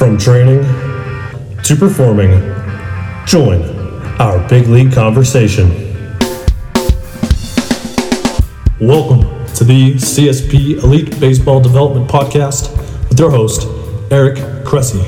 From training to performing, join our big league conversation. Welcome to the CSP Elite Baseball Development Podcast with your host, Eric Cressey.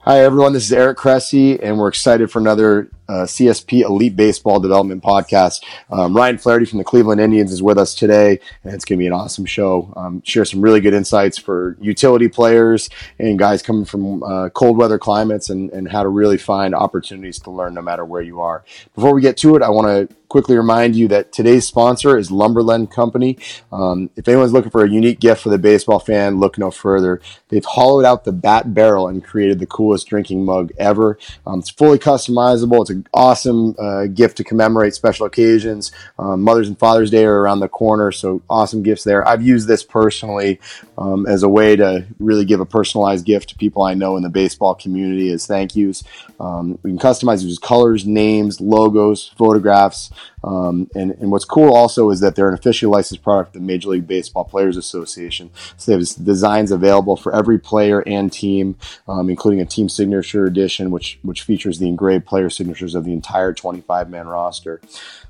Hi, everyone. This is Eric Cressey, and we're excited for another uh, CSP Elite Baseball Development Podcast. Um, Ryan Flaherty from the Cleveland Indians is with us today, and it's going to be an awesome show. Um, share some really good insights for utility players and guys coming from uh, cold weather climates and, and how to really find opportunities to learn no matter where you are. Before we get to it, I want to quickly remind you that today's sponsor is Lumberlend Company. Um, if anyone's looking for a unique gift for the baseball fan, look no further. They've hollowed out the bat barrel and created the coolest drinking mug ever. Um, it's fully customizable. It's an awesome uh, gift to commemorate special occasions. Um, Mother's and Father's Day are around the corner, so awesome gifts there. I've used this personally um, as a way to really give a personalized gift to people I know in the baseball community as thank yous. Um, we can customize these colors, names, logos, photographs. Um, and, and what's cool also is that they're an officially licensed product of the Major League Baseball Players Association. So they have designs available for every player and team, um, including a team signature edition, which which features the engraved player signatures of the entire 25 man roster.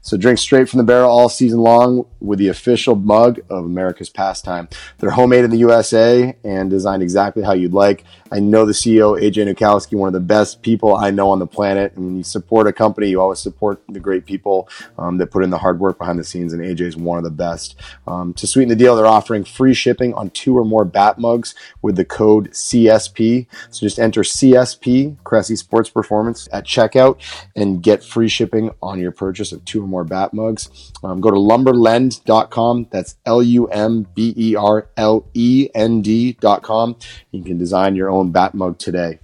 So drink straight from the barrel all season long with the official mug of America's pastime. They're homemade in the USA and designed exactly how you'd like. I know the CEO, AJ Nukowski, one of the best people I know on the planet. And when you support a company, you always support the great people um, that put in the hard work behind the scenes. And AJ is one of the best. Um, to sweeten the deal, they're offering free shipping on two or more bat mugs with the code CSP. So just enter CSP, Cressey Sports Performance, at checkout and get free shipping on your purchase of two or more more bat mugs. Um, go to lumberlend.com. That's L U M B E R L E N D.com. You can design your own bat mug today.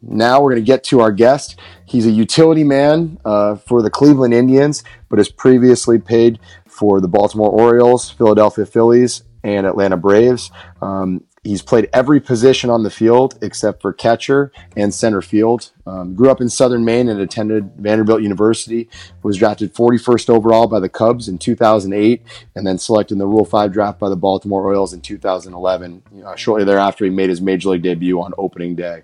Now we're going to get to our guest. He's a utility man uh, for the Cleveland Indians, but has previously paid for the Baltimore Orioles, Philadelphia Phillies, and Atlanta Braves. Um, He's played every position on the field except for catcher and center field. Um, grew up in southern Maine and attended Vanderbilt University. Was drafted 41st overall by the Cubs in 2008 and then selected in the Rule 5 draft by the Baltimore Orioles in 2011. Uh, shortly thereafter, he made his major league debut on opening day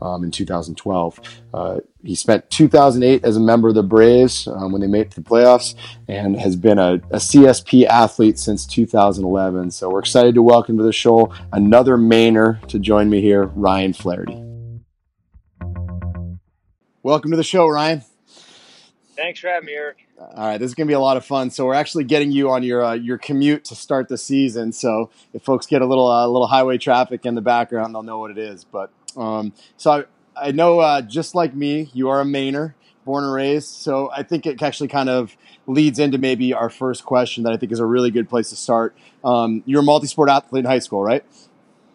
um, in 2012. Uh, he spent 2008 as a member of the Braves um, when they made the playoffs and has been a, a, CSP athlete since 2011. So we're excited to welcome to the show another Mainer to join me here, Ryan Flaherty. Welcome to the show, Ryan. Thanks for having me, Eric. All right, this is going to be a lot of fun. So we're actually getting you on your uh, your commute to start the season. So if folks get a little uh, little highway traffic in the background, they'll know what it is. But um, so I, I know, uh, just like me, you are a Mainer, born and raised. So I think it actually kind of leads into maybe our first question that I think is a really good place to start. Um, you're a multi-sport athlete in high school, right?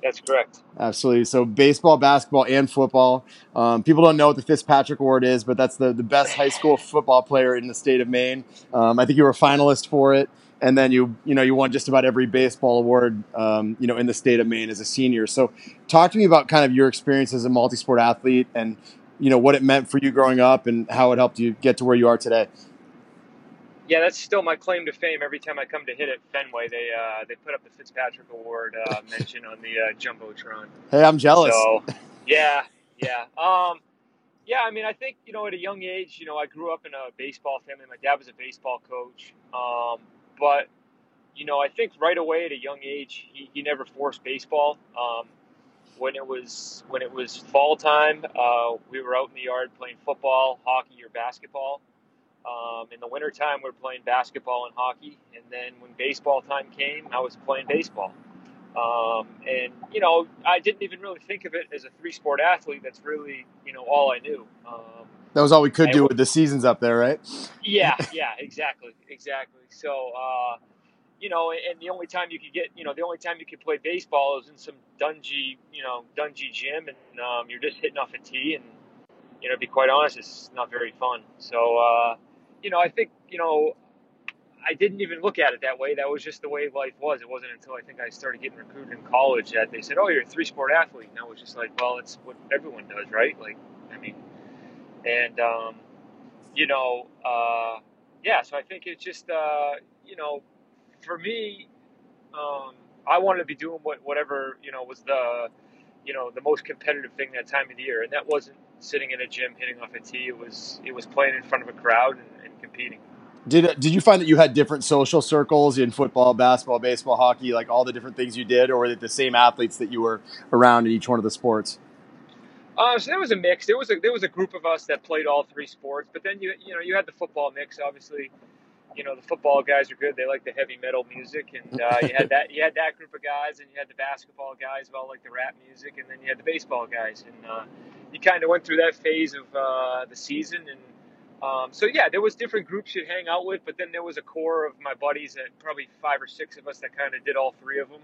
That's correct. Absolutely. So baseball, basketball, and football. Um, people don't know what the Fitzpatrick Award is, but that's the, the best high school football player in the state of Maine. Um, I think you were a finalist for it, and then you you know you won just about every baseball award um, you know in the state of Maine as a senior. So talk to me about kind of your experience as a multi-sport athlete and you know what it meant for you growing up and how it helped you get to where you are today yeah, that's still my claim to fame. Every time I come to hit at Fenway, they uh, they put up the Fitzpatrick Award uh, mention on the uh, jumbotron. Hey, I'm jealous. So, yeah, yeah, um, yeah. I mean, I think you know, at a young age, you know, I grew up in a baseball family. My dad was a baseball coach, um, but you know, I think right away at a young age, he, he never forced baseball. Um, when it was when it was fall time, uh, we were out in the yard playing football, hockey, or basketball. Um, in the wintertime, we are playing basketball and hockey. And then when baseball time came, I was playing baseball. Um, and, you know, I didn't even really think of it as a three sport athlete. That's really, you know, all I knew. Um, that was all we could do with the seasons up there, right? Yeah, yeah, exactly, exactly. So, uh, you know, and the only time you could get, you know, the only time you could play baseball is in some dungy, you know, dungy gym, and um, you're just hitting off a tee, and you know, to be quite honest, it's not very fun. So, uh, you know, I think, you know, I didn't even look at it that way. That was just the way life was. It wasn't until I think I started getting recruited in college that they said, "Oh, you're a three sport athlete." And I was just like, "Well, it's what everyone does, right?" Like, I mean, and um, you know, uh, yeah. So I think it's just, uh, you know, for me, um, I wanted to be doing what whatever you know was the you know the most competitive thing that time of the year, and that wasn't sitting in a gym hitting off a tee. It was it was playing in front of a crowd and, and competing. Did did you find that you had different social circles in football, basketball, baseball, hockey, like all the different things you did, or were it the same athletes that you were around in each one of the sports? Uh, so there was a mix. There was a there was a group of us that played all three sports, but then you you know you had the football mix. Obviously, you know the football guys are good. They like the heavy metal music, and uh, you had that you had that group of guys, and you had the basketball guys who all like the rap music, and then you had the baseball guys, and uh, you kind of went through that phase of uh, the season, and um, so yeah, there was different groups you'd hang out with, but then there was a core of my buddies that probably five or six of us that kind of did all three of them,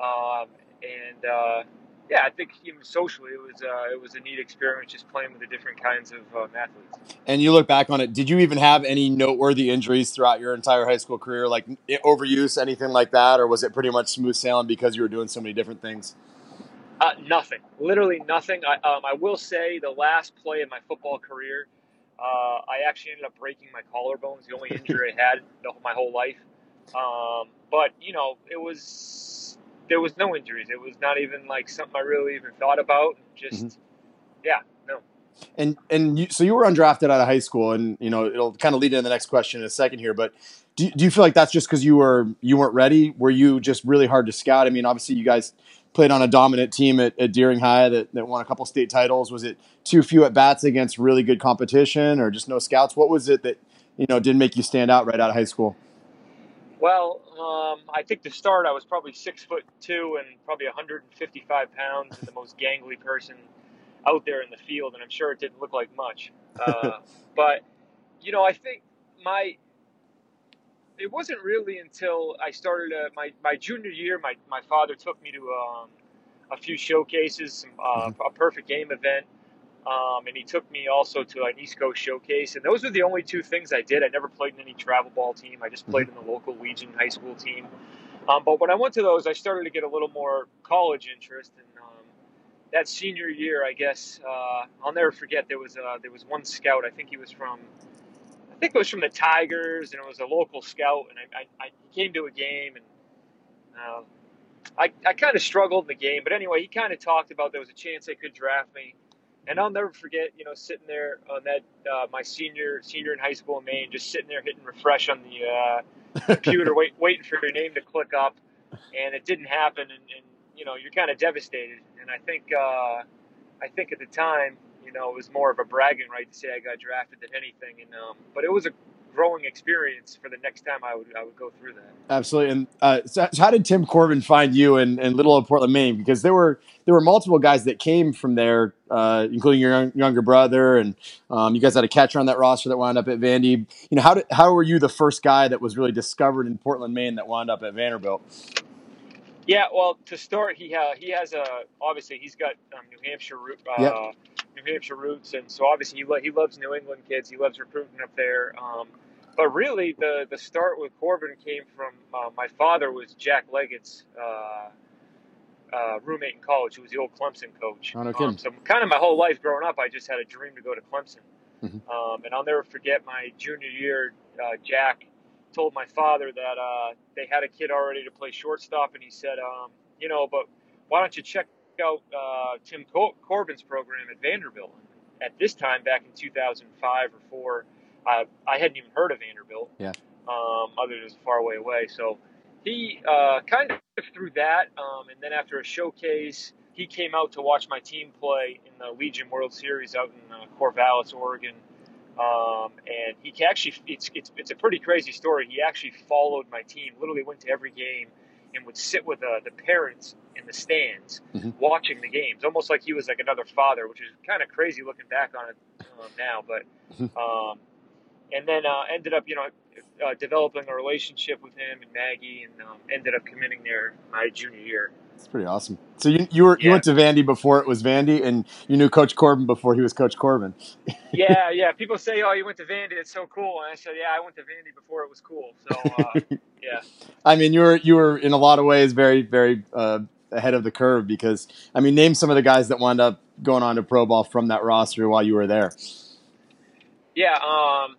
um, and uh, yeah, I think even socially it was uh, it was a neat experience just playing with the different kinds of um, athletes. And you look back on it, did you even have any noteworthy injuries throughout your entire high school career, like overuse, anything like that, or was it pretty much smooth sailing because you were doing so many different things? Uh, nothing, literally nothing. I, um, I will say the last play in my football career, uh, I actually ended up breaking my collarbone. the only injury I had my whole life. Um, but you know, it was there was no injuries. It was not even like something I really even thought about. Just mm-hmm. yeah, no. And and you, so you were undrafted out of high school, and you know it'll kind of lead into the next question in a second here. But do, do you feel like that's just because you were you weren't ready? Were you just really hard to scout? I mean, obviously you guys played on a dominant team at, at Deering High that, that won a couple state titles. Was it too few at bats against really good competition, or just no scouts? What was it that you know didn't make you stand out right out of high school? Well, um, I think to start, I was probably six foot two and probably 155 pounds, and the most gangly person out there in the field, and I'm sure it didn't look like much. Uh, but you know, I think my it wasn't really until I started uh, my, my junior year. My, my father took me to um, a few showcases, uh, mm-hmm. a perfect game event, um, and he took me also to an East Coast showcase. And those were the only two things I did. I never played in any travel ball team. I just mm-hmm. played in the local Legion high school team. Um, but when I went to those, I started to get a little more college interest. And um, that senior year, I guess uh, I'll never forget. There was uh, there was one scout. I think he was from I think it was from the Tigers, and it was a local scout, and I, I, I came to a game, and uh, I, I kind of struggled in the game, but anyway, he kind of talked about there was a chance they could draft me, and I'll never forget, you know, sitting there on that uh, my senior senior in high school in Maine, just sitting there hitting refresh on the uh, computer, wait, waiting for your name to click up, and it didn't happen, and, and you know, you're kind of devastated, and I think uh, I think at the time know, it was more of a bragging right to say I got drafted than anything. And um, but it was a growing experience for the next time I would I would go through that. Absolutely. And uh, so how did Tim Corbin find you in, in Little Old Portland, Maine? Because there were there were multiple guys that came from there, uh, including your young, younger brother, and um, you guys had a catcher on that roster that wound up at Vandy. You know, how did, how were you the first guy that was really discovered in Portland, Maine, that wound up at Vanderbilt? Yeah, well, to start, he uh, he has a obviously he's got um, New Hampshire root, uh, yep. New Hampshire roots, and so obviously he, lo- he loves New England kids. He loves recruiting up there. Um, but really, the the start with Corbin came from uh, my father was Jack Leggett's uh, uh, roommate in college, who was the old Clemson coach. Oh, no um, so kind of my whole life growing up, I just had a dream to go to Clemson. Mm-hmm. Um, and I'll never forget my junior year. Uh, Jack told my father that uh, they had a kid already to play shortstop, and he said, um, you know, but why don't you check out uh, Tim Cor- Corbin's program at Vanderbilt? At this time, back in 2005 or four, uh, I hadn't even heard of Vanderbilt. Yeah. Um, other than it was far away away. So he uh, kind of through that, um, and then after a showcase, he came out to watch my team play in the Legion World Series out in uh, Corvallis, Oregon. Um, and he actually, it's, it's, it's a pretty crazy story. He actually followed my team, literally went to every game and would sit with uh, the parents in the stands mm-hmm. watching the games, almost like he was like another father, which is kind of crazy looking back on it um, now. But, mm-hmm. um, and then uh, ended up, you know, uh, developing a relationship with him and Maggie, and um, ended up committing there my junior year. It's pretty awesome. So you you were yeah. you went to Vandy before it was Vandy, and you knew Coach Corbin before he was Coach Corbin. yeah, yeah. People say, "Oh, you went to Vandy. It's so cool." And I said, "Yeah, I went to Vandy before it was cool." So uh, yeah. I mean, you were you were in a lot of ways very very uh, ahead of the curve because I mean, name some of the guys that wound up going on to pro ball from that roster while you were there. Yeah. Um,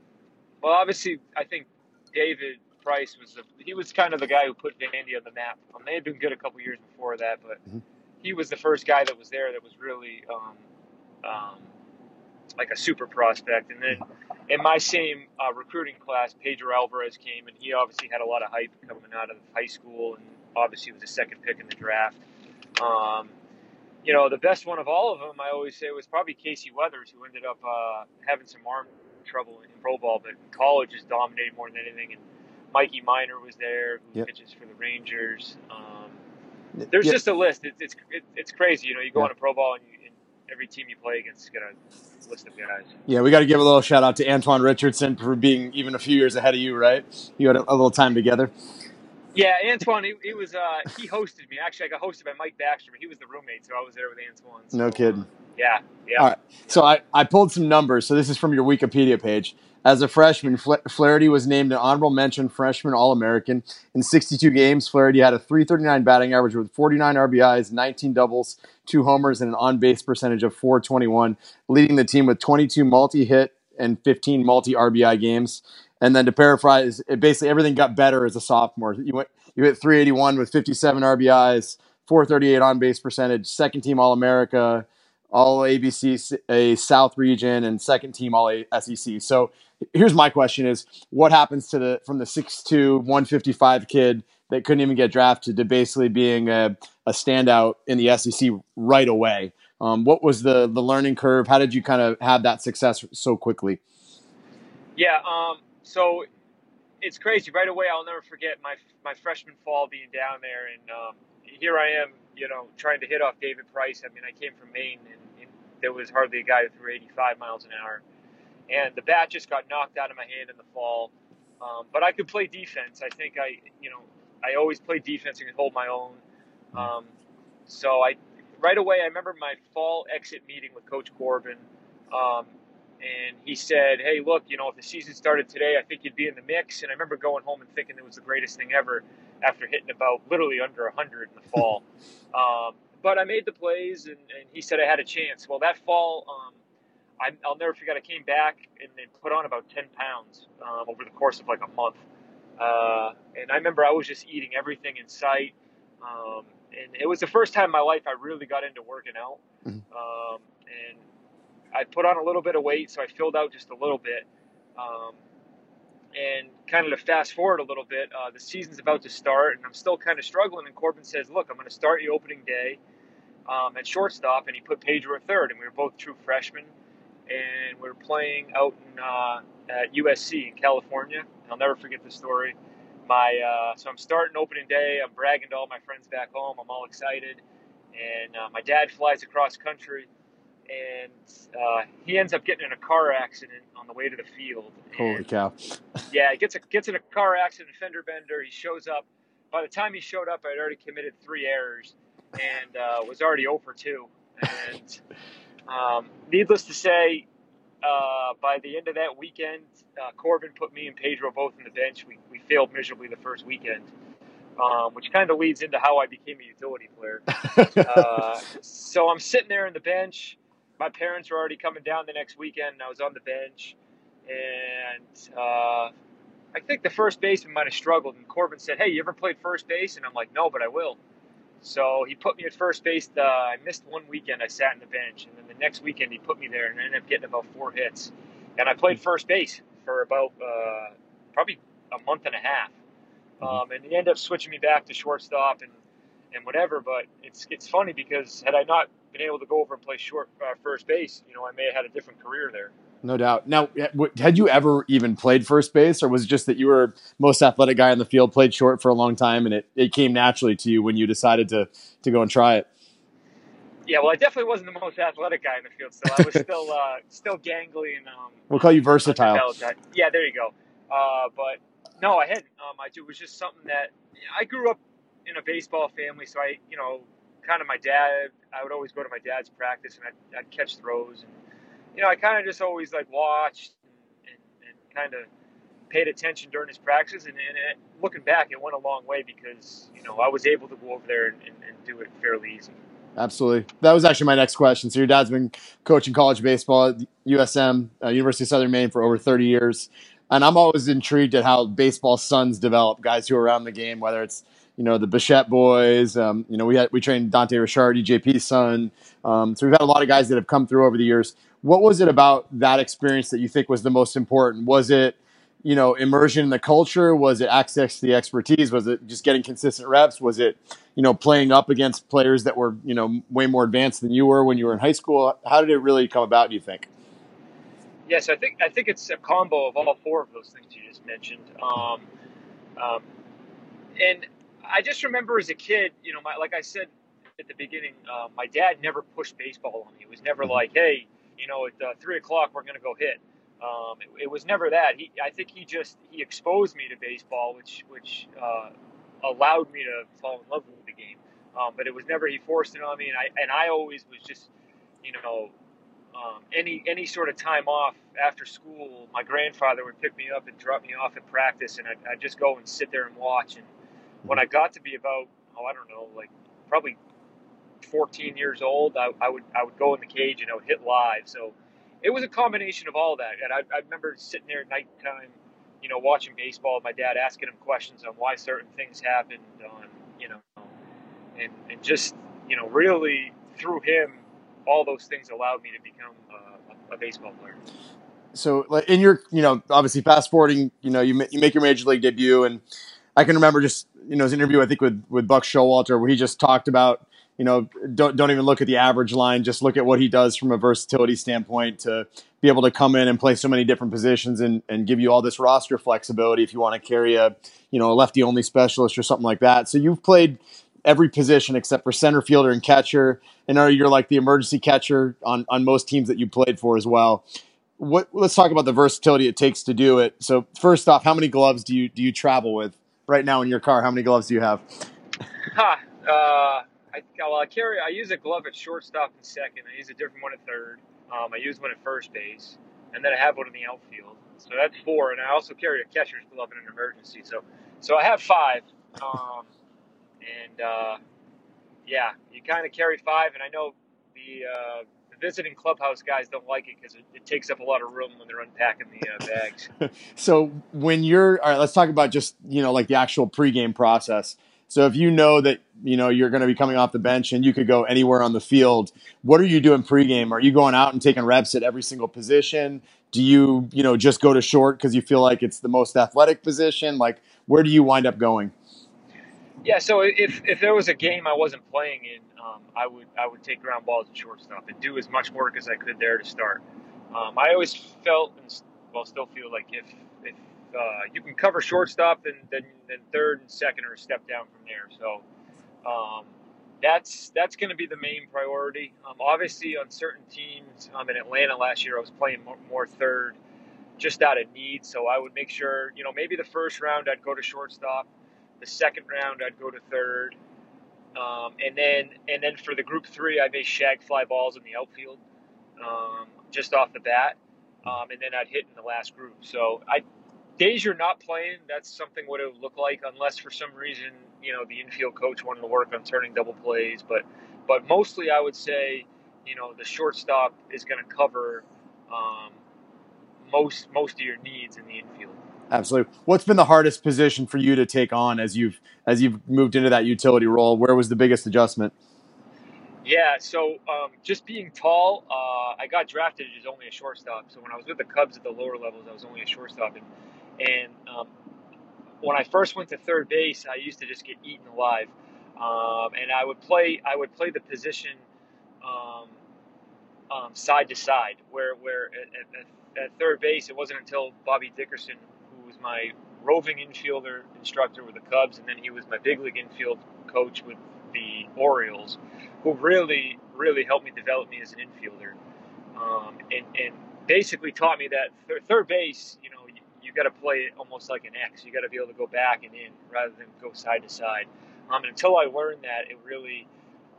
well, obviously, I think David Price was the, he was kind of the guy who put Vandy on the map. Um, they had been good a couple years before that, but mm-hmm. he was the first guy that was there that was really um, um, like a super prospect. And then in my same uh, recruiting class, Pedro Alvarez came, and he obviously had a lot of hype coming out of high school, and obviously was a second pick in the draft. Um, you know, the best one of all of them, I always say, was probably Casey Weathers, who ended up uh, having some arm trouble in pro ball, but in college just dominated more than anything. And Mikey Minor was there, who yep. pitches for the Rangers. Um, there's yep. just a list. It's it's it's crazy. You know, you go yep. on a pro ball and, you, and every team you play against is gonna list of guys. Yeah, we got to give a little shout out to Antoan Richardson for being even a few years ahead of you, right? You had a, a little time together. Yeah, Antoan, he, he was uh, he hosted me. Actually, I got hosted by Mike Baxter, but he was the roommate, so I was there with Antoan. So, no kidding. Yeah, yeah. All right. So I, I pulled some numbers. So this is from your Wikipedia page. As a freshman, Flaherty was named an honorable mention freshman All American. In 62 games, Flaherty had a 339 batting average with 49 RBIs, 19 doubles, two homers, and an on base percentage of 421, leading the team with 22 multi hit and 15 multi RBI games. And then to paraphrase, it basically everything got better as a sophomore. You went you hit 381 with 57 RBIs, 438 on base percentage, second team All America, All ABC a South region, and second team All SEC. So here's my question: Is what happens to the from the 6'2", 155 kid that couldn't even get drafted to basically being a, a standout in the SEC right away? Um, what was the the learning curve? How did you kind of have that success so quickly? Yeah, um, so it's crazy. Right away, I'll never forget my my freshman fall being down there, and um, here I am, you know, trying to hit off David Price. I mean, I came from Maine, and, and there was hardly a guy who threw 85 miles an hour, and the bat just got knocked out of my hand in the fall. Um, but I could play defense. I think I, you know, I always play defense and could hold my own. Um, so I, right away, I remember my fall exit meeting with Coach Corbin. Um, and he said, "Hey, look, you know, if the season started today, I think you'd be in the mix." And I remember going home and thinking it was the greatest thing ever after hitting about literally under 100 in the fall. um, but I made the plays, and, and, he said I had a chance. Well, that fall, um, I, will never forget. I came back and then put on about 10 pounds um, over the course of like a month. Uh, and I remember I was just eating everything in sight. Um, and it was the first time in my life I really got into working out. Mm-hmm. Um, and I put on a little bit of weight, so I filled out just a little bit. Um, and kind of to fast forward a little bit, uh, the season's about to start, and I'm still kind of struggling. And Corbin says, "Look, I'm going to start you opening day um, at shortstop," and he put Pedro at third, and we were both true freshmen, and we were playing out in, uh, at USC in California. And I'll never forget the story. My uh, so I'm starting opening day. I'm bragging to all my friends back home. I'm all excited, and uh, my dad flies across country and uh, he ends up getting in a car accident on the way to the field. Holy cow! yeah, he gets a, gets in a car accident, fender bender. He shows up. By the time he showed up, I'd already committed three errors and uh, was already over two. And um, needless to say, uh, by the end of that weekend, uh, Corbin put me and Pedro both in the bench. We, we failed miserably the first weekend um, which kind of leads into how I became a utility player. uh, so I'm sitting there in the bench. My parents were already coming down the next weekend, and I was on the bench. And uh, I think the first baseman might have struggled. And Corbin said, "Hey, you ever played first base?" And I'm like, "No, but I will." So he put me at first base. Uh, I missed one weekend. I sat in the bench, and then the next weekend he put me there, and I ended up getting about four hits. And I played first base for about uh, probably a month and a half. Um, and he ended up switching me back to shortstop and, and whatever. But it's it's funny because had I not been able to go over and play short uh, first base, you know, I may have had a different career there. No doubt. Now, had you ever even played first base, or was it just that you were most athletic guy on the field, played short for a long time, and it, it came naturally to you when you decided to to go and try it? Yeah, well, I definitely wasn't the most athletic guy in the field, so I was still uh, still gangly and um, we'll call you versatile. Yeah, there you go. Uh, but no, I hadn't. Um, I, it was just something that I grew up in a baseball family, so I, you know, kind of my dad. I would always go to my dad's practice, and I'd, I'd catch throws, and you know, I kind of just always like watched and, and, and kind of paid attention during his practices. And, and it, looking back, it went a long way because you know I was able to go over there and, and, do it fairly easy. Absolutely. That was actually my next question. So your dad's been coaching college baseball at USM, uh, University of Southern Maine, for over 30 years. and I'm always intrigued at how baseball sons develop guys who are around the game, whether it's you know the Bichette boys. Um, you know we had we trained Dante Ricciardi, JP's son. Um, so we've had a lot of guys that have come through over the years. What was it about that experience that you think was the most important? Was it you know immersion in the culture? Was it access to the expertise? Was it just getting consistent reps? Was it you know playing up against players that were you know way more advanced than you were when you were in high school? How did it really come about? Do you think? Yes, I think I think it's a combo of all four of those things you just mentioned. Um, um, and I just remember as a kid, you know, my, like I said at the beginning, uh, my dad never pushed baseball on me. It was never mm-hmm. like, hey, you know, at uh, three o'clock we're going to go hit. Um, it, it, was never that. He, I think he just he exposed me to baseball, which which uh, allowed me to fall in love with the game. Um, but it was never he forced it on me, and I and I always was just, you know, um, any any sort of time off after school, my grandfather would pick me up and drop me off at practice, and I'd, I'd just go and sit there and watch. And when I got to be about oh I don't know like probably 14 years old, I, I would I would go in the cage and I would hit live. So it was a combination of all that. And I, I remember sitting there at nighttime, you know, watching baseball. My dad asking him questions on why certain things happened, on you know, and and just you know really through him all those things allowed me to become uh, a baseball player. So, like in your, you know, obviously fast forwarding, you know, you you make your major league debut, and I can remember just, you know, his interview I think with with Buck Showalter where he just talked about, you know, don't don't even look at the average line, just look at what he does from a versatility standpoint to be able to come in and play so many different positions and and give you all this roster flexibility if you want to carry a, you know, a lefty only specialist or something like that. So you've played every position except for center fielder and catcher. And know you're like the emergency catcher on, on most teams that you played for as well. What, let's talk about the versatility it takes to do it. So first off, how many gloves do you do you travel with right now in your car? How many gloves do you have? Ha, uh, I, well, I carry. I use a glove at shortstop and second. I use a different one at third. Um, I use one at first base, and then I have one in the outfield. So that's four, and I also carry a catcher's glove in an emergency. So, so I have five. Um, and uh, yeah, you kind of carry five. And I know the, uh, the visiting clubhouse guys don't like it because it, it, takes up a lot of room when they're unpacking the uh, bags. so when you're all right, let's talk about just you know like the actual pregame process. So if you know that you know you're going to be coming off the bench and you could go anywhere on the field, what are you doing pregame? Are you going out and taking reps at every single position? Do you you know just go to short because you feel like it's the most athletic position? Like where do you wind up going? Yeah, so if, if there was a game I wasn't playing in, um, I would I would take ground balls at shortstop and do as much work as I could there to start. Um, I always felt and well still feel like if if uh, you can cover shortstop, then, then then third and second are a step down from there. So um, that's that's going to be the main priority. Um, obviously, on certain teams, um, in Atlanta last year, I was playing more, more third, just out of need. So I would make sure, you know, maybe the first round I'd go to shortstop the second round, I'd go to third, um, and then and then for the group three, I may shag fly balls in the outfield um, just off the bat, um, and then I'd hit in the last group. So I days you're not playing, that's something what it would look like, unless for some reason you know the infield coach wanted to work on turning double plays. But but mostly, I would say you know the shortstop is going to cover um, most most of your needs in the infield. Absolutely. What's been the hardest position for you to take on as you've as you've moved into that utility role? Where was the biggest adjustment? Yeah, so um, just being tall, uh, I got drafted as only a shortstop. So when I was with the Cubs at the lower levels, I was only a shortstop. And, and um, when I first went to third base, I used to just get eaten alive. Um, and I would play, I would play the position um, um, side to side, where where at, at, at, third base, it wasn't until Bobby Dickerson was my roving infielder instructor with the Cubs, and then he was my big league infield coach with the Orioles, who really, really helped me develop me as an infielder, um, and, and basically taught me that th- third base, you know, you, you got to play it almost like an X. You got to be able to go back and in rather than go side to side. Um, and until I learned that, it really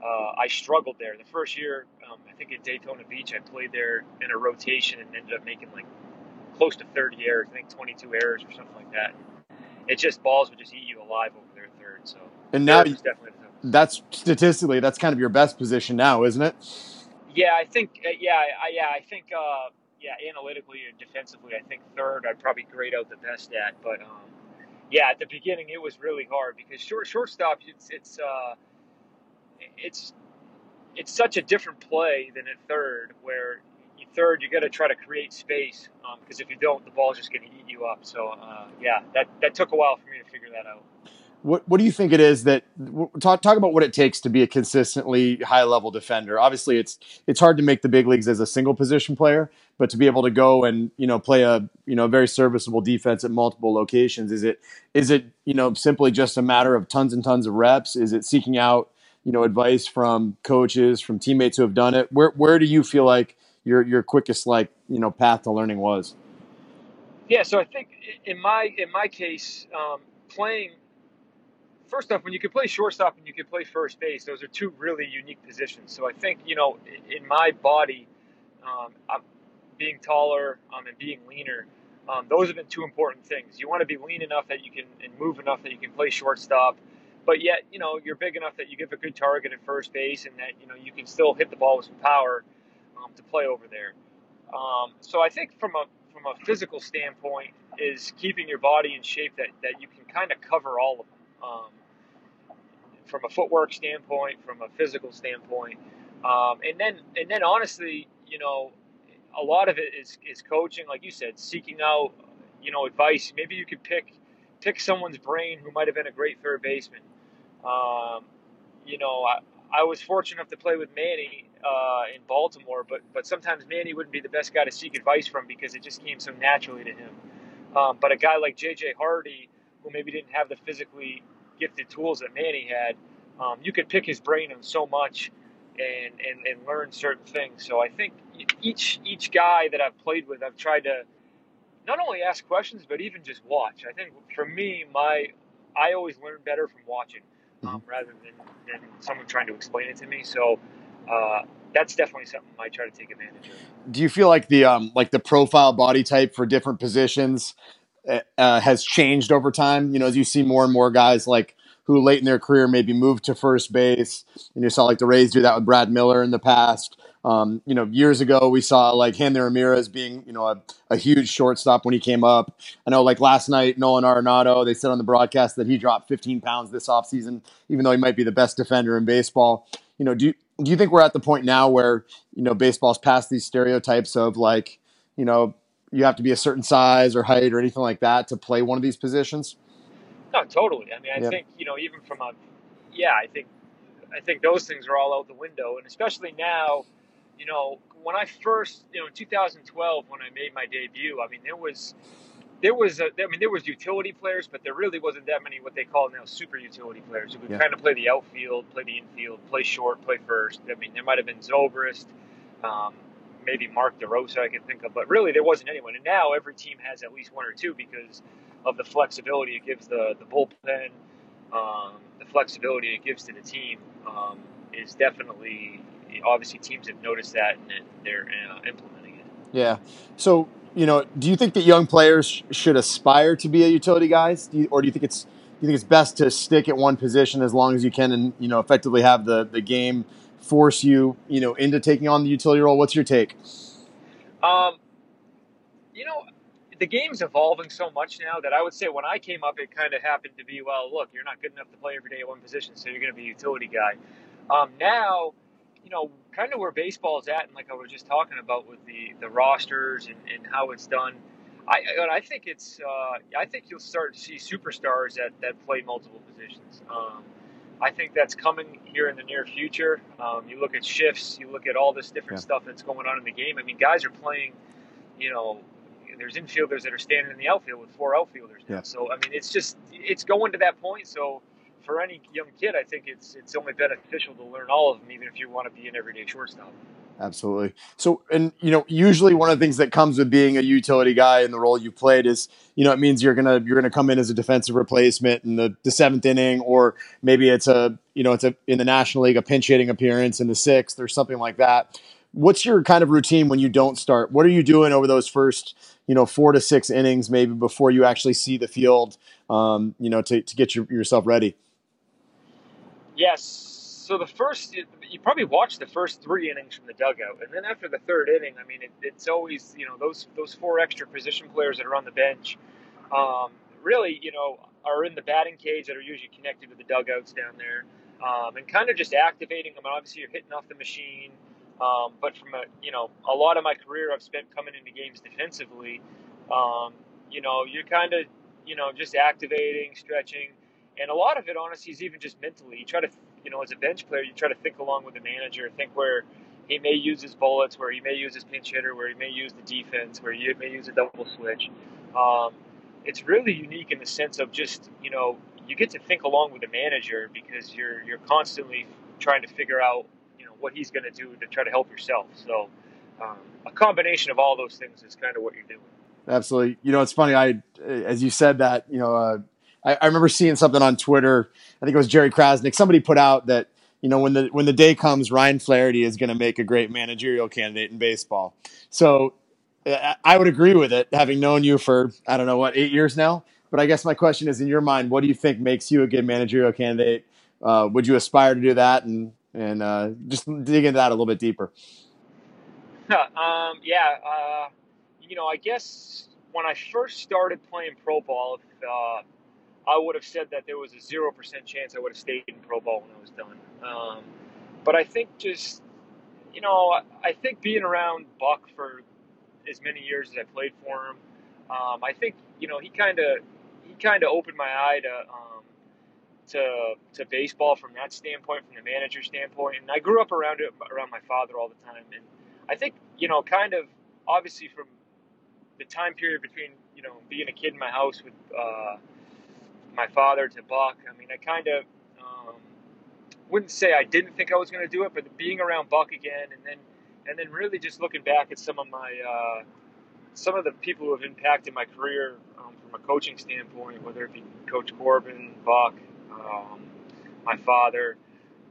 uh, I struggled there. The first year, um, I think at Daytona Beach, I played there in a rotation and ended up making like close to 30 errors. I think 22 errors or something like that. It's just balls would just eat you alive over there third. So and now definitely, that's statistically that's kind of your best position now, isn't it? Yeah, I think. Uh, yeah, I, yeah, I think. Uh, yeah, analytically and defensively, I think third I'd probably grade out the best at. But um, yeah, at the beginning it was really hard because short shortstop it's it's uh, it's it's such a different play than at third, where third you got to try to create space because um, if you don't, the ball's just going to eat you up. So uh, yeah, that that took a while for me to figure that out. What What do you think it is that talk talk about what it takes to be a consistently high level defender? Obviously, it's it's hard to make the big leagues as a single position player, but to be able to go and you know play a you know very serviceable defense at multiple locations, is it is it you know simply just a matter of tons and tons of reps? Is it seeking out you know advice from coaches, from teammates who have done it? Where where do you feel like your your quickest like you know path to learning was? Yeah, so I think in my in my case, um, playing first off, when you can play shortstop and you can play first base, those are two really unique positions. So I think you know, in my body, um, I'm being taller um, and being leaner. Um, those have been two important things. You want to be lean enough that you can and move enough that you can play shortstop, but yet you know you're big enough that you give a good target at first base and that you know you can still hit the ball with some power um, to play over there. Um, so I think from a from a physical standpoint is keeping your body in shape that, that you can kind of cover all of them um, from a footwork standpoint, from a physical standpoint, um, and then and then honestly, you know, a lot of it is is coaching, like you said, seeking out you know advice. Maybe you could pick pick someone's brain who might have been a great third baseman. Um, you know, I, I was fortunate enough to play with Manny uh, in Baltimore, but but sometimes Manny wouldn't be the best guy to seek advice from because it just came so naturally to him. Um, but a guy like J.J. Hardy, who maybe didn't have the physically gifted tools that Manny had, um, you could pick his brain on so much and, and, and learn certain things. So I think each each guy that I've played with, I've tried to not only ask questions but even just watch. I think for me, my I always learn better from watching um, mm-hmm. rather than, than someone trying to explain it to me. So uh, that's definitely something I try to take advantage of. Do you feel like the um, like the profile body type for different positions uh, has changed over time. You know, as you see more and more guys like who late in their career maybe moved to first base, and you saw like the Rays do that with Brad Miller in the past. Um, you know, years ago we saw like Hanley Ramirez being, you know, a, a, huge shortstop when he came up. I know like last night, Nolan Arenado, they said on the broadcast that he dropped 15 pounds this offseason, even though he might be the best defender in baseball. You know, do you, do you think we're at the point now where, you know, baseball's past these stereotypes of like, you know, you have to be a certain size or height or anything like that to play one of these positions? No, totally. I mean, I yeah. think you know, even from a, yeah, I think, I think those things are all out the window, and especially now, you know, when I first, you know, in 2012 when I made my debut, I mean, there was, there was, a, I mean, there was utility players, but there really wasn't that many what they call now super utility players who would yeah. kind of play the outfield, play the infield, play short, play first. I mean, there might have been Zobrist. Um, maybe Mark DeRosa I can think of, but really there wasn't anyone. And now every team has at least one or two because of the flexibility it gives the the bullpen, um, the flexibility it gives to the team um, is definitely obviously teams have noticed that and they're uh, implementing it. Yeah. So you know, do you think that young players should aspire to be a utility guys, do you, or do you think it's do you think it's best to stick at one position as long as you can and you know effectively have the the game force you, you know, into taking on the utility role? What's your take? Um, you know, the game's evolving so much now that I would say when I came up, it kind of happened to be, well, look, you're not good enough to play every day at one position, so you're going to be a utility guy. Um, now, you know, kind of where baseball's at, and like I was just talking about with the the rosters and, and how it's done. I I think it's uh, I think you'll start to see superstars that, that play multiple positions. Um, I think that's coming here in the near future. Um, you look at shifts, you look at all this different yeah. stuff that's going on in the game. I mean, guys are playing, you know, there's infielders that are standing in the outfield with four outfielders now. Yeah. So I mean, it's just it's going to that point. So for any young kid, I think it's it's only beneficial to learn all of them, even if you want to be an everyday shortstop. Absolutely. So, and you know, usually one of the things that comes with being a utility guy in the role you played is, you know, it means you're gonna you're gonna come in as a defensive replacement in the, the seventh inning, or maybe it's a you know it's a in the National League a pinch hitting appearance in the sixth or something like that. What's your kind of routine when you don't start? What are you doing over those first you know four to six innings, maybe before you actually see the field, um, you know, to to get your, yourself ready? Yes, so the first, you probably watch the first three innings from the dugout, and then after the third inning, I mean, it, it's always you know those those four extra position players that are on the bench, um, really you know are in the batting cage that are usually connected to the dugouts down there, um, and kind of just activating them. Obviously, you're hitting off the machine, um, but from a you know a lot of my career I've spent coming into games defensively. Um, you know, you're kind of you know just activating, stretching, and a lot of it honestly is even just mentally. You try to you know, as a bench player, you try to think along with the manager, think where he may use his bullets, where he may use his pinch hitter, where he may use the defense, where he may use a double switch. Um, it's really unique in the sense of just you know you get to think along with the manager because you're you're constantly trying to figure out you know what he's going to do to try to help yourself. So um, a combination of all those things is kind of what you're doing. Absolutely. You know, it's funny. I as you said that you know. Uh, I, I remember seeing something on Twitter. I think it was Jerry Crasnick. Somebody put out that you know when the when the day comes, Ryan Flaherty is going to make a great managerial candidate in baseball. So I would agree with it, having known you for I don't know what eight years now. But I guess my question is, in your mind, what do you think makes you a good managerial candidate? Uh, would you aspire to do that, and and uh, just dig into that a little bit deeper? um, yeah, uh, you know, I guess when I first started playing pro ball, uh, I would have said that there was a zero percent chance I would have stayed in pro ball when I was done. Um, but I think just you know, I think being around Buck for as many years as I played for him, um, I think you know he kind of he kind of opened my eye to um, to to baseball from that standpoint, from the manager standpoint. And I grew up around it around my father all the time, and I think you know, kind of obviously from the time period between you know being a kid in my house with. Uh, my father to Buck. I mean, I kind of um, wouldn't say I didn't think I was going to do it, but being around Buck again, and then and then really just looking back at some of my uh, some of the people who have impacted my career um, from a coaching standpoint, whether it be Coach Corbin, Buck, um, my father.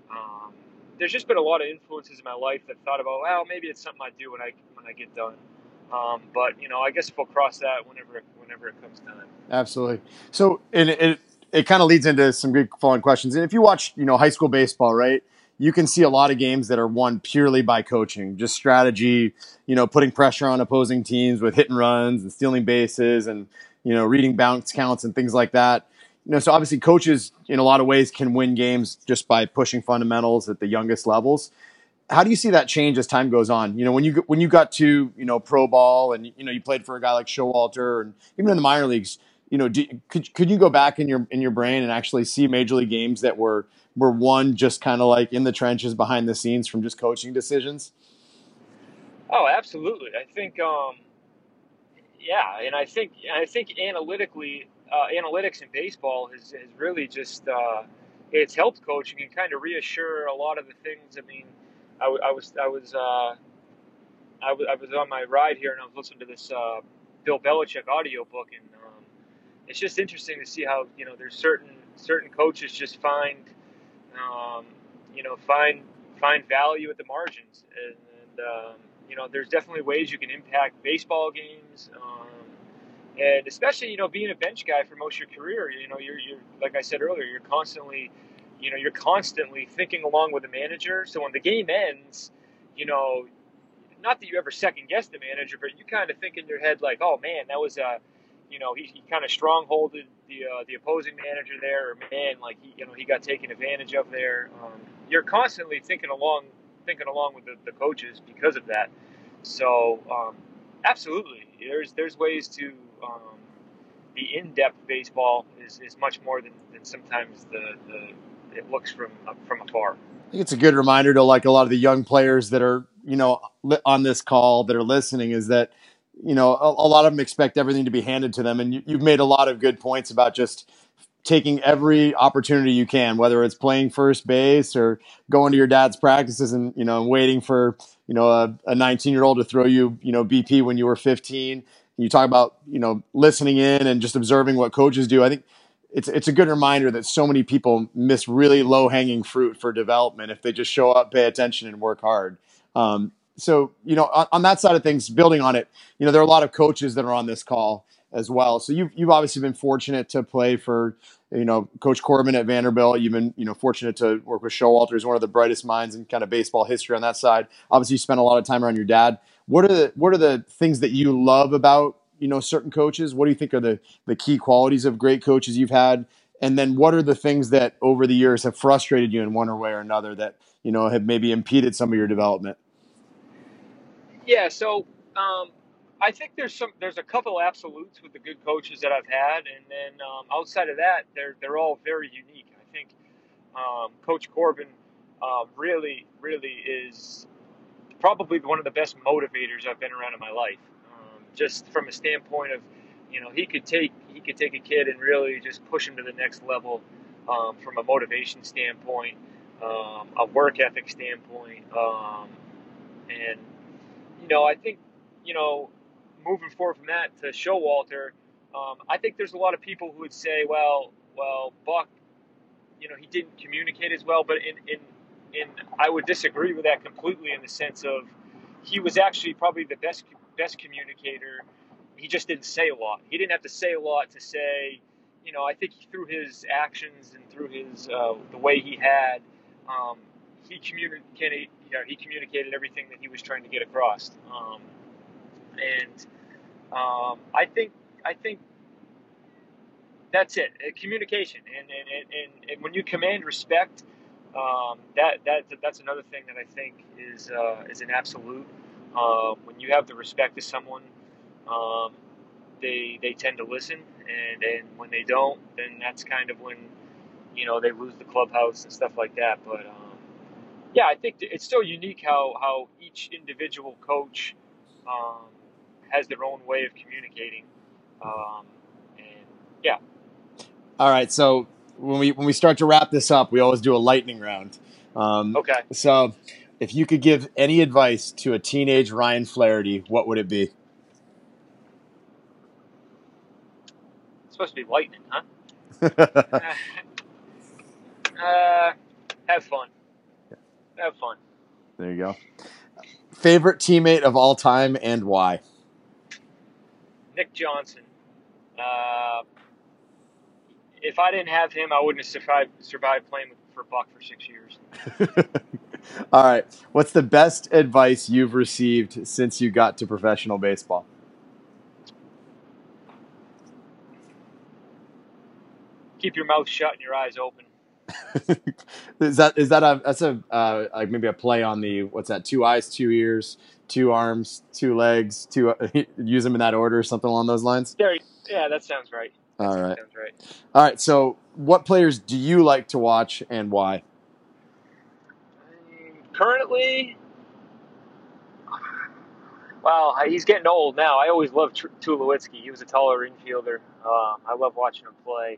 Um, there's just been a lot of influences in my life that thought about, well, maybe it's something I do when I when I get done. Um, but you know, I guess we'll cross that whenever whenever it comes time. Absolutely. So, and it it, it kind of leads into some good following questions. And if you watch, you know, high school baseball, right, you can see a lot of games that are won purely by coaching, just strategy. You know, putting pressure on opposing teams with hit and runs and stealing bases, and you know, reading bounce counts and things like that. You know, so obviously coaches in a lot of ways can win games just by pushing fundamentals at the youngest levels how do you see that change as time goes on? You know, when you when you got to you know pro ball and you know you played for a guy like Showalter and even in the minor leagues, you know, do, could could you go back in your in your brain and actually see major league games that were were won just kind of like in the trenches behind the scenes from just coaching decisions? Oh, absolutely. I think, um, yeah, and I think I think analytically, uh, analytics in baseball has, has really just uh, it's helped coaching and kind of reassure a lot of the things. I mean I, was I was uh, I, w- I was on my ride here and I was listening to this uh, Bill Belichick audio book and um, it's just interesting to see how you know there's certain certain coaches just find um, you know find find value at the margins. And, and um, you know there's definitely ways you can impact baseball games um, and especially you know being a bench guy for most of your career you know you're, you're like I said earlier you're constantly you know, you're constantly thinking along with the manager. So when the game ends, you know, not that you ever second guess the manager, but you kind of think in your head like, oh man, that was a, you know, he, he kind of strongholded the uh, the opposing manager there, or man, like he, you know, he got taken advantage of there. Um, you're constantly thinking along, thinking along with the, the coaches because of that. So um, absolutely, there's there's ways to um, be in depth. Baseball is, is much more than, than sometimes the, the it looks from from afar. I think it's a good reminder to like a lot of the young players that are you know on this call that are listening is that you know a, a lot of them expect everything to be handed to them, and you, you've made a lot of good points about just taking every opportunity you can, whether it's playing first base or going to your dad's practices and you know and waiting for you know a 19 year old to throw you you know BP when you were 15. You talk about you know listening in and just observing what coaches do. I think it's it's a good reminder that so many people miss really low hanging fruit for development if they just show up, pay attention, and work hard. Um, so you know, on, on that side of things, building on it, you know, there are a lot of coaches that are on this call as well. So you've you've obviously been fortunate to play for you know Coach Corbin at Vanderbilt. You've been you know fortunate to work with Showalter, who's one of the brightest minds in kind of baseball history on that side. Obviously, you spent a lot of time around your dad. What are the what are the things that you love about you know certain coaches? What do you think are the the key qualities of great coaches you've had? And then what are the things that over the years have frustrated you in one way or another that you know have maybe impeded some of your development? Yeah, so um, I think there's some there's a couple absolutes with the good coaches that I've had, and then um, outside of that, they're they're all very unique. I think um, Coach Corbin uh, really really is probably one of the best motivators I've been around in my life. Just from a standpoint of, you know, he could take he could take a kid and really just push him to the next level um, from a motivation standpoint, um, a work ethic standpoint, um, and you know, I think you know, moving forward from that to Showalter, um, I think there's a lot of people who would say, well, well, Buck, you know, he didn't communicate as well, but in in and I would disagree with that completely in the sense of he was actually probably the best best communicator. He just didn't say a lot. He didn't have to say a lot to say, you know. I think through his actions and through his uh, the way he had, um, he communicated. You know, he communicated everything that he was trying to get across. Um, and um, I think I think that's it. Uh, communication, and and, and and when you command respect um, that that that's another thing that I think is uh, is an absolute. Uh, when you have the respect of someone, um, they they tend to listen, and and when they don't, then that's kind of when you know they lose the clubhouse and stuff like that. But um, yeah, I think it's still unique how how each individual coach um, has their own way of communicating, um, and yeah. All right, so when we when we start to wrap this up, we always do a lightning round. Um, okay. So, if you could give any advice to a teenage Ryan Flaherty, what would it be? It's supposed to be lightning, huh? uh, have fun. Have fun. There you go. Favorite teammate of all time and why? Nick Johnson. Uh, if I didn't have him, I wouldn't have survived survived playing for Buck for six years. All right. What's the best advice you've received since you got to professional baseball? Keep your mouth shut and your eyes open. is that is that a that's a uh, like maybe a play on the what's that? Two eyes, two ears, two arms, two legs, two. use them in that order, or something along those lines. There, yeah, that sounds right. All right. Sounds right. All right. So, what players do you like to watch and why? Currently, well, he's getting old now. I always loved Tulowitzki. He was a taller infielder. Uh, I love watching him play.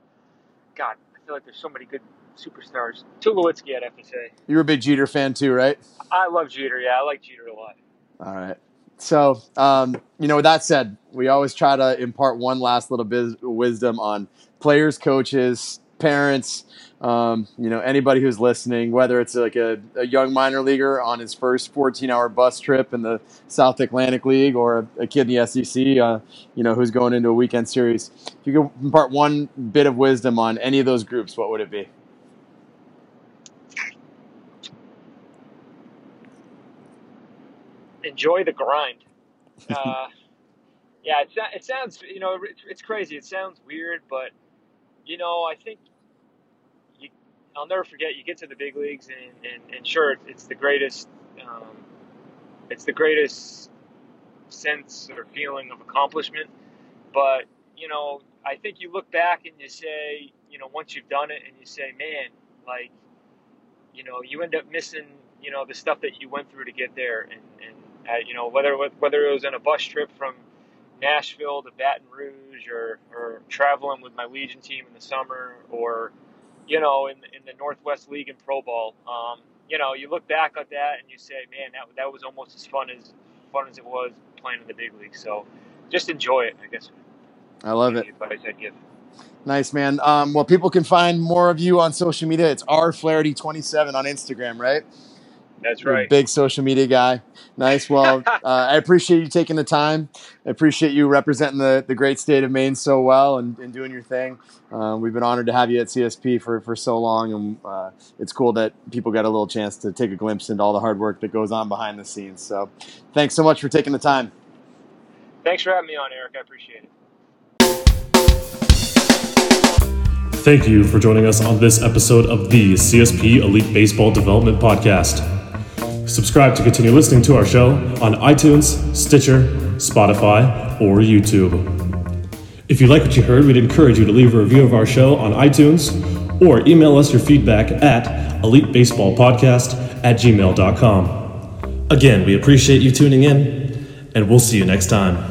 God, I feel like there's so many good superstars. Tulowitzki, I'd have to say. You're a big Jeter fan too, right? I love Jeter. Yeah, I like Jeter a lot. All right. So, um, you know, with that said, we always try to impart one last little bit of wisdom on players, coaches, parents, um, you know, anybody who's listening, whether it's like a, a, young minor leaguer on his first 14 hour bus trip in the South Atlantic League or a, a kid in the SEC, uh, you know, who's going into a weekend series. If you could impart one bit of wisdom on any of those groups, what would it be? enjoy the grind. Uh, yeah, it, it sounds you know it's crazy. It sounds weird, but you know I think you, I'll never forget. You get to the big leagues, and, and, and sure, it's the greatest. Um, it's the greatest sense or feeling of accomplishment. But you know, I think you look back and you say, you know, once you've done it, and you say, man, like, you know, you end up missing, you know, the stuff that you went through to get there, and, and uh, you know, whether whether it was in a bus trip from Nashville to Baton Rouge, or, or traveling with my Legion team in the summer, or you know, in in the Northwest League and Pro Ball. Um, you know, you look back at that and you say, man, that that was almost as fun as fun as it was playing in the big league. So, just enjoy it. I guess. I love it. Advice I'd give. Nice man. Um, well, people can find more of you on social media. It's r Flaherty twenty seven on Instagram, right? That's right. Big social media guy. Nice. Well, uh, I appreciate you taking the time. I appreciate you representing the, the great state of Maine so well and, and doing your thing. Uh, we've been honored to have you at CSP for, for so long, and uh, it's cool that people got a little chance to take a glimpse into all the hard work that goes on behind the scenes. So, thanks so much for taking the time. Thanks for having me on, Eric. I appreciate it. Thank you for joining us on this episode of the CSP Elite Baseball Development Podcast. Subscribe to continue listening to our show on iTunes, Stitcher, Spotify, or YouTube. If you like what you heard, we'd encourage you to leave a review of our show on iTunes or email us your feedback at elitebaseballpodcast at gmail.com. Again, we appreciate you tuning in, and we'll see you next time.